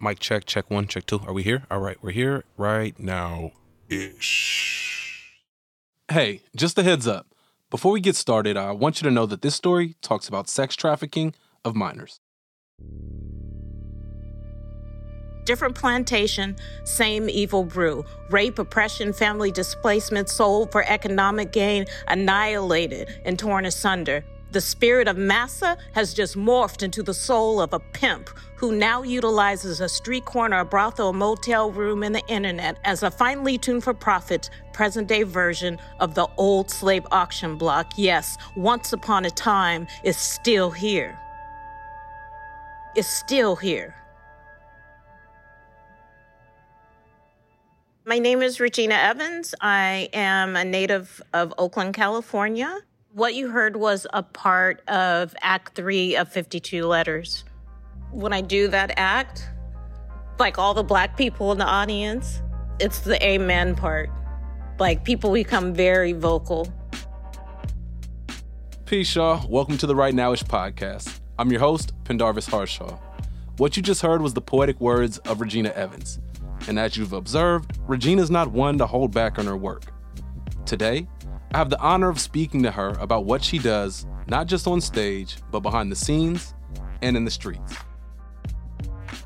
Mic check, check one, check two. Are we here? All right, we're here right now ish. Hey, just a heads up. Before we get started, I want you to know that this story talks about sex trafficking of minors. Different plantation, same evil brew. Rape, oppression, family displacement, sold for economic gain, annihilated and torn asunder. The spirit of massa has just morphed into the soul of a pimp who now utilizes a street corner, a brothel, a motel room, and the internet as a finely tuned for profit present day version of the old slave auction block. Yes, once upon a time is still here. Is still here. My name is Regina Evans. I am a native of Oakland, California. What you heard was a part of Act Three of 52 Letters. When I do that act, like all the black people in the audience, it's the amen part. Like people become very vocal. Peace, y'all. Welcome to the Right Nowish podcast. I'm your host, Pendarvis Harshaw. What you just heard was the poetic words of Regina Evans. And as you've observed, Regina's not one to hold back on her work. Today, I have the honor of speaking to her about what she does, not just on stage, but behind the scenes and in the streets.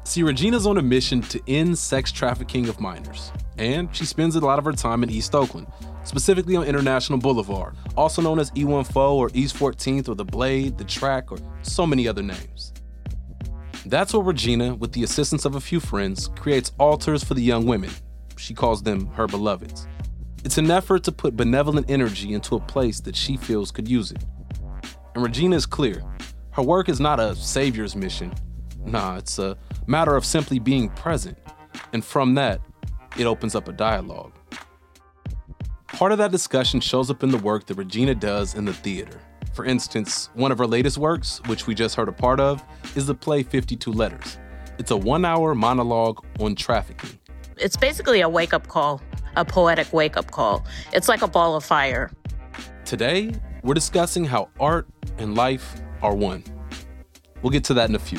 See, Regina's on a mission to end sex trafficking of minors, and she spends a lot of her time in East Oakland, specifically on International Boulevard, also known as E14 or East 14th or the Blade, the Track, or so many other names. That's where Regina, with the assistance of a few friends, creates altars for the young women. She calls them her beloveds. It's an effort to put benevolent energy into a place that she feels could use it. And Regina is clear. Her work is not a savior's mission. Nah, it's a matter of simply being present. And from that, it opens up a dialogue. Part of that discussion shows up in the work that Regina does in the theater. For instance, one of her latest works, which we just heard a part of, is the play 52 Letters. It's a one hour monologue on trafficking. It's basically a wake up call a poetic wake up call. It's like a ball of fire. Today, we're discussing how art and life are one. We'll get to that in a few.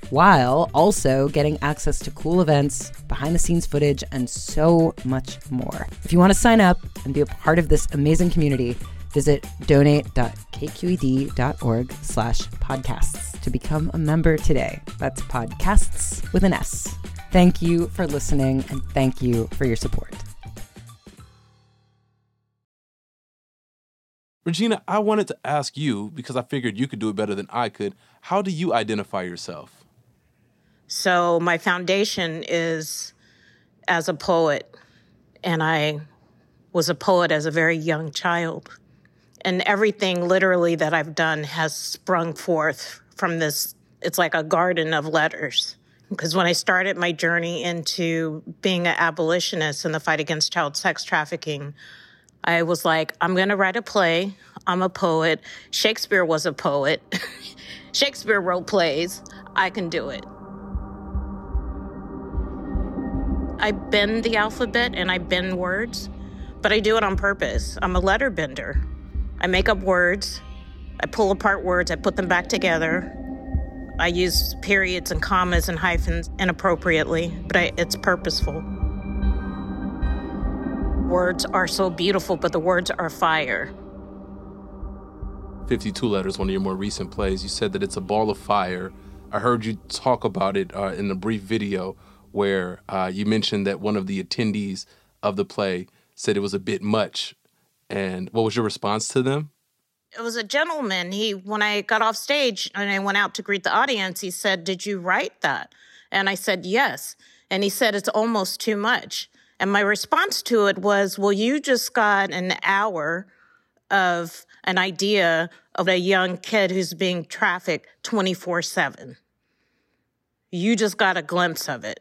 while also getting access to cool events, behind the scenes footage, and so much more. If you want to sign up and be a part of this amazing community, visit donate.kqed.org slash podcasts to become a member today. That's podcasts with an S. Thank you for listening and thank you for your support. Regina, I wanted to ask you because I figured you could do it better than I could. How do you identify yourself? So, my foundation is as a poet, and I was a poet as a very young child. And everything literally that I've done has sprung forth from this. It's like a garden of letters. Because when I started my journey into being an abolitionist in the fight against child sex trafficking, I was like, I'm going to write a play. I'm a poet. Shakespeare was a poet. Shakespeare wrote plays. I can do it. I bend the alphabet and I bend words, but I do it on purpose. I'm a letter bender. I make up words, I pull apart words, I put them back together. I use periods and commas and hyphens inappropriately, but I, it's purposeful. Words are so beautiful, but the words are fire. 52 Letters, one of your more recent plays, you said that it's a ball of fire. I heard you talk about it uh, in a brief video where uh, you mentioned that one of the attendees of the play said it was a bit much. And what was your response to them? It was a gentleman. He, when I got off stage and I went out to greet the audience, he said, Did you write that? And I said, Yes. And he said, It's almost too much. And my response to it was, well, you just got an hour of an idea of a young kid who's being trafficked 24 7. You just got a glimpse of it.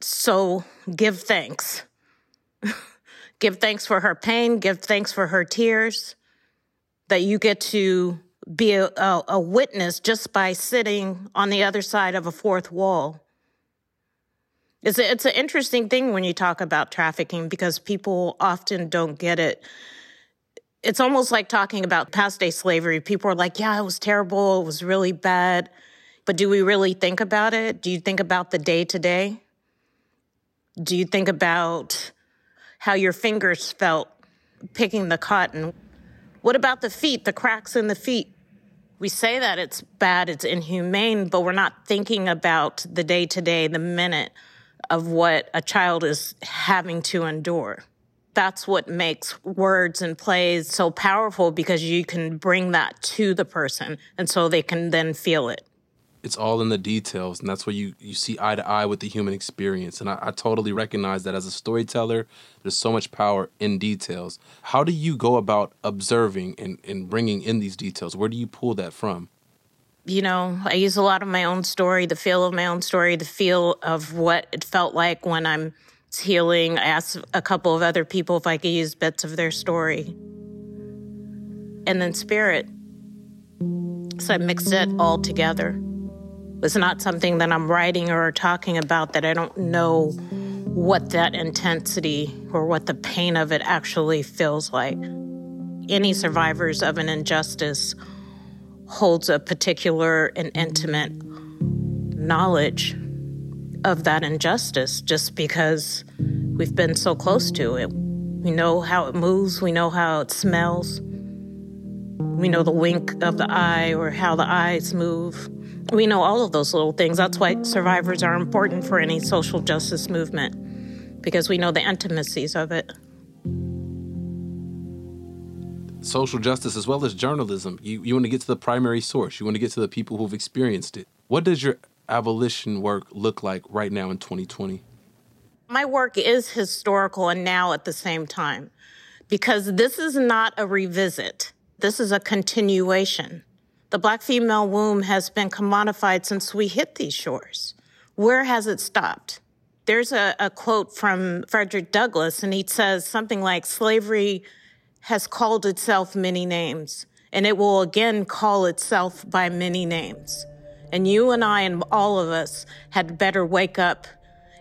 So give thanks. give thanks for her pain, give thanks for her tears, that you get to be a, a, a witness just by sitting on the other side of a fourth wall it's a, it's an interesting thing when you talk about trafficking because people often don't get it. It's almost like talking about past day slavery. People are like, "Yeah, it was terrible. It was really bad." But do we really think about it? Do you think about the day to day? Do you think about how your fingers felt picking the cotton? What about the feet, the cracks in the feet? We say that it's bad, it's inhumane, but we're not thinking about the day to day, the minute of what a child is having to endure. That's what makes words and plays so powerful because you can bring that to the person and so they can then feel it. It's all in the details, and that's where you, you see eye to eye with the human experience. And I, I totally recognize that as a storyteller, there's so much power in details. How do you go about observing and, and bringing in these details? Where do you pull that from? you know, I use a lot of my own story, the feel of my own story, the feel of what it felt like when I'm healing. I asked a couple of other people if I could use bits of their story. And then spirit. So I mixed it all together. It's not something that I'm writing or talking about that I don't know what that intensity or what the pain of it actually feels like. Any survivors of an injustice holds a particular and intimate knowledge of that injustice just because we've been so close to it. We know how it moves, we know how it smells, we know the wink of the eye or how the eyes move. We know all of those little things. That's why survivors are important for any social justice movement because we know the intimacies of it social justice as well as journalism. You you want to get to the primary source. You want to get to the people who've experienced it. What does your abolition work look like right now in 2020? My work is historical and now at the same time because this is not a revisit. This is a continuation. The black female womb has been commodified since we hit these shores. Where has it stopped? There's a, a quote from Frederick Douglass, and he says something like slavery has called itself many names, and it will again call itself by many names. And you and I and all of us had better wake up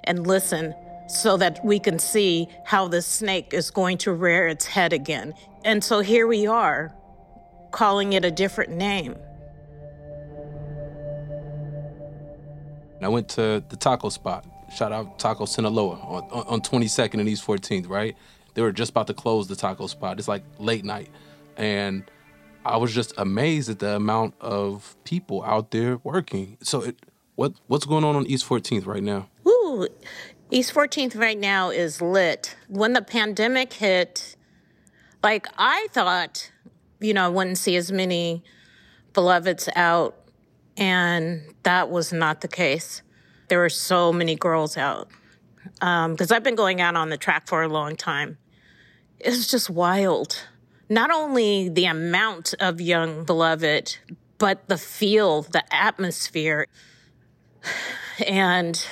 and listen so that we can see how the snake is going to rear its head again. And so here we are, calling it a different name. I went to the taco spot. Shout out Taco Sinaloa on, on 22nd and East 14th, right? They were just about to close the taco spot. It's like late night. And I was just amazed at the amount of people out there working. So it, what what's going on on East 14th right now? Ooh, East 14th right now is lit. When the pandemic hit, Like, I thought, you know, I wouldn't see as many beloveds out, and that was not the case. There were so many girls out because um, I've been going out on the track for a long time. It's just wild. Not only the amount of young beloved, but the feel, the atmosphere. And,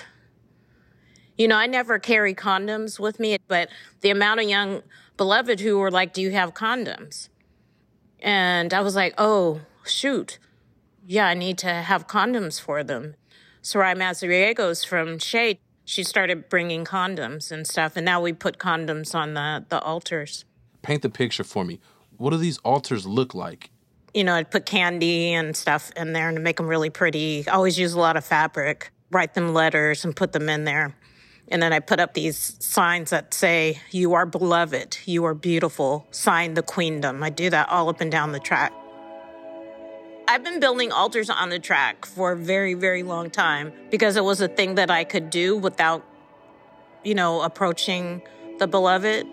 you know, I never carry condoms with me, but the amount of young beloved who were like, Do you have condoms? And I was like, Oh, shoot. Yeah, I need to have condoms for them. Soraya Mazariegos from Shade, she started bringing condoms and stuff. And now we put condoms on the, the altars. Paint the picture for me. What do these altars look like? You know, I'd put candy and stuff in there to make them really pretty. I always use a lot of fabric, write them letters and put them in there. And then I put up these signs that say, You are beloved, you are beautiful, sign the queendom. I do that all up and down the track. I've been building altars on the track for a very, very long time because it was a thing that I could do without, you know, approaching the beloved.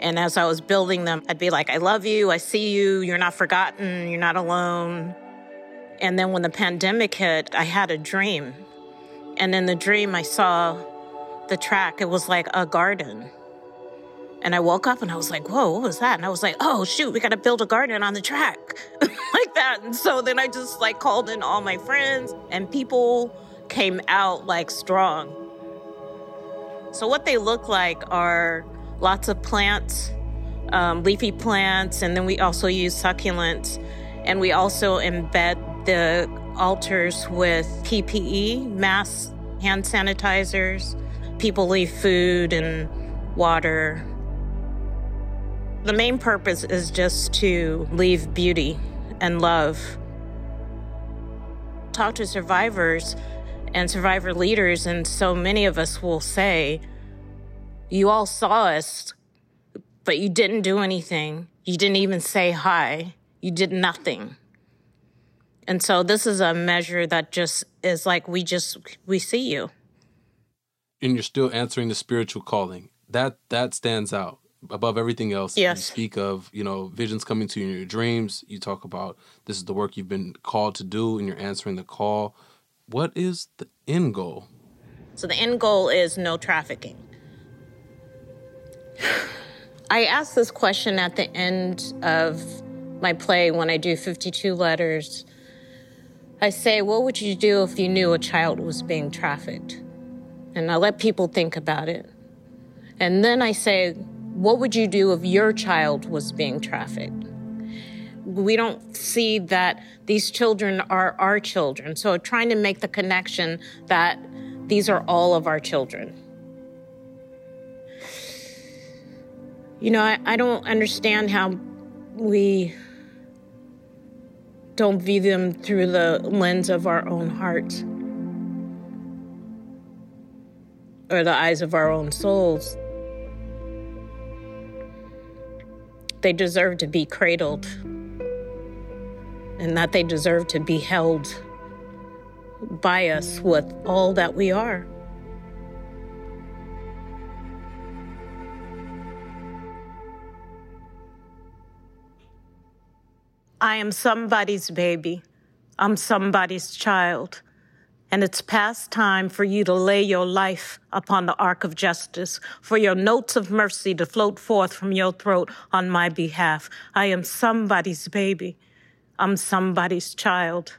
And as I was building them, I'd be like, I love you, I see you, you're not forgotten, you're not alone. And then when the pandemic hit, I had a dream. And in the dream, I saw the track. It was like a garden. And I woke up and I was like, whoa, what was that? And I was like, oh, shoot, we got to build a garden on the track. like that. And so then I just like called in all my friends and people came out like strong. So what they look like are lots of plants, um, leafy plants, and then we also use succulents. And we also embed the altars with PPE, masks, hand sanitizers. People leave food and water the main purpose is just to leave beauty and love. Talk to survivors and survivor leaders, and so many of us will say, You all saw us, but you didn't do anything. You didn't even say hi. You did nothing. And so this is a measure that just is like we just we see you. And you're still answering the spiritual calling. That that stands out above everything else, yes. you speak of, you know, visions coming to you in your dreams. You talk about this is the work you've been called to do and you're answering the call. What is the end goal? So the end goal is no trafficking. I ask this question at the end of my play when I do 52 letters. I say, What would you do if you knew a child was being trafficked? And I let people think about it. And then I say, what would you do if your child was being trafficked? We don't see that these children are our children. So trying to make the connection that these are all of our children. You know, I, I don't understand how we don't view them through the lens of our own hearts or the eyes of our own souls. they deserve to be cradled and that they deserve to be held by us with all that we are. I am somebody's baby. I'm somebody's child and it's past time for you to lay your life upon the ark of justice, for your notes of mercy to float forth from your throat on my behalf. I am somebody's baby. I'm somebody's child.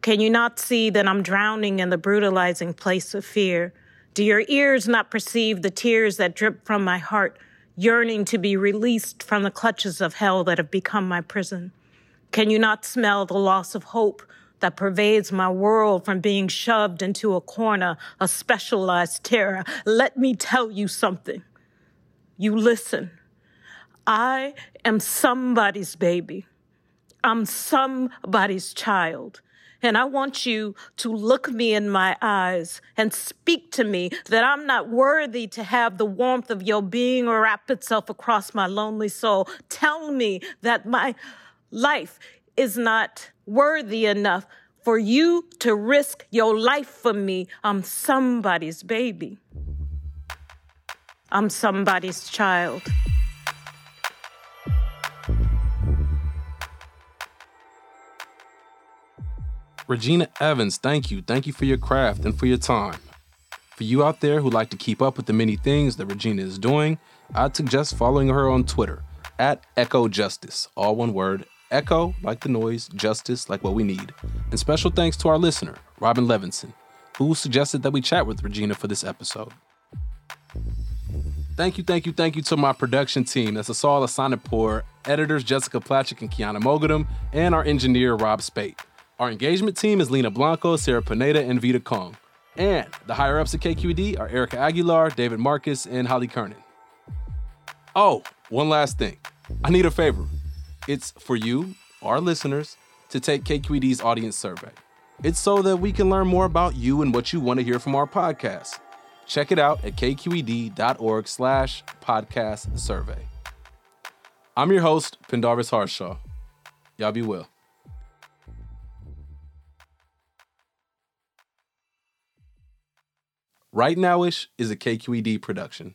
Can you not see that I'm drowning in the brutalizing place of fear? Do your ears not perceive the tears that drip from my heart, yearning to be released from the clutches of hell that have become my prison? Can you not smell the loss of hope that pervades my world from being shoved into a corner, a specialized terror. Let me tell you something. You listen. I am somebody's baby. I'm somebody's child. And I want you to look me in my eyes and speak to me that I'm not worthy to have the warmth of your being wrap itself across my lonely soul. Tell me that my life is not worthy enough for you to risk your life for me. I'm somebody's baby. I'm somebody's child. Regina Evans, thank you. Thank you for your craft and for your time. For you out there who like to keep up with the many things that Regina is doing, I'd suggest following her on Twitter at Echo Justice, all one word, Echo, like the noise, justice, like what we need. And special thanks to our listener, Robin Levinson, who suggested that we chat with Regina for this episode. Thank you, thank you, thank you to my production team. That's Asal Ehsanipour, editors Jessica Placzek and Kiana Mogadam, and our engineer Rob Speight. Our engagement team is Lena Blanco, Sarah Pineda, and Vita Kong. And the higher ups at KQED are Erica Aguilar, David Marcus, and Holly Kernan. Oh, one last thing. I need a favor. It's for you, our listeners, to take KQED's audience survey. It's so that we can learn more about you and what you want to hear from our podcast. Check it out at kqed.org slash podcast survey. I'm your host, Pendarvis Harshaw. Y'all be well. Right Nowish is a KQED production.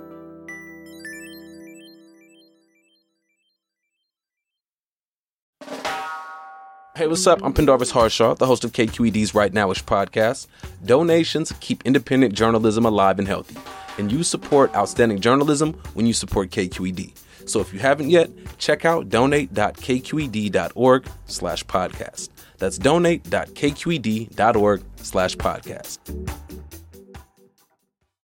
Hey, what's up? I'm Pendarvis Harshaw, the host of KQED's Right Nowish podcast. Donations keep independent journalism alive and healthy, and you support outstanding journalism when you support KQED. So if you haven't yet, check out donate.kqed.org slash podcast. That's donate.kqed.org slash podcast.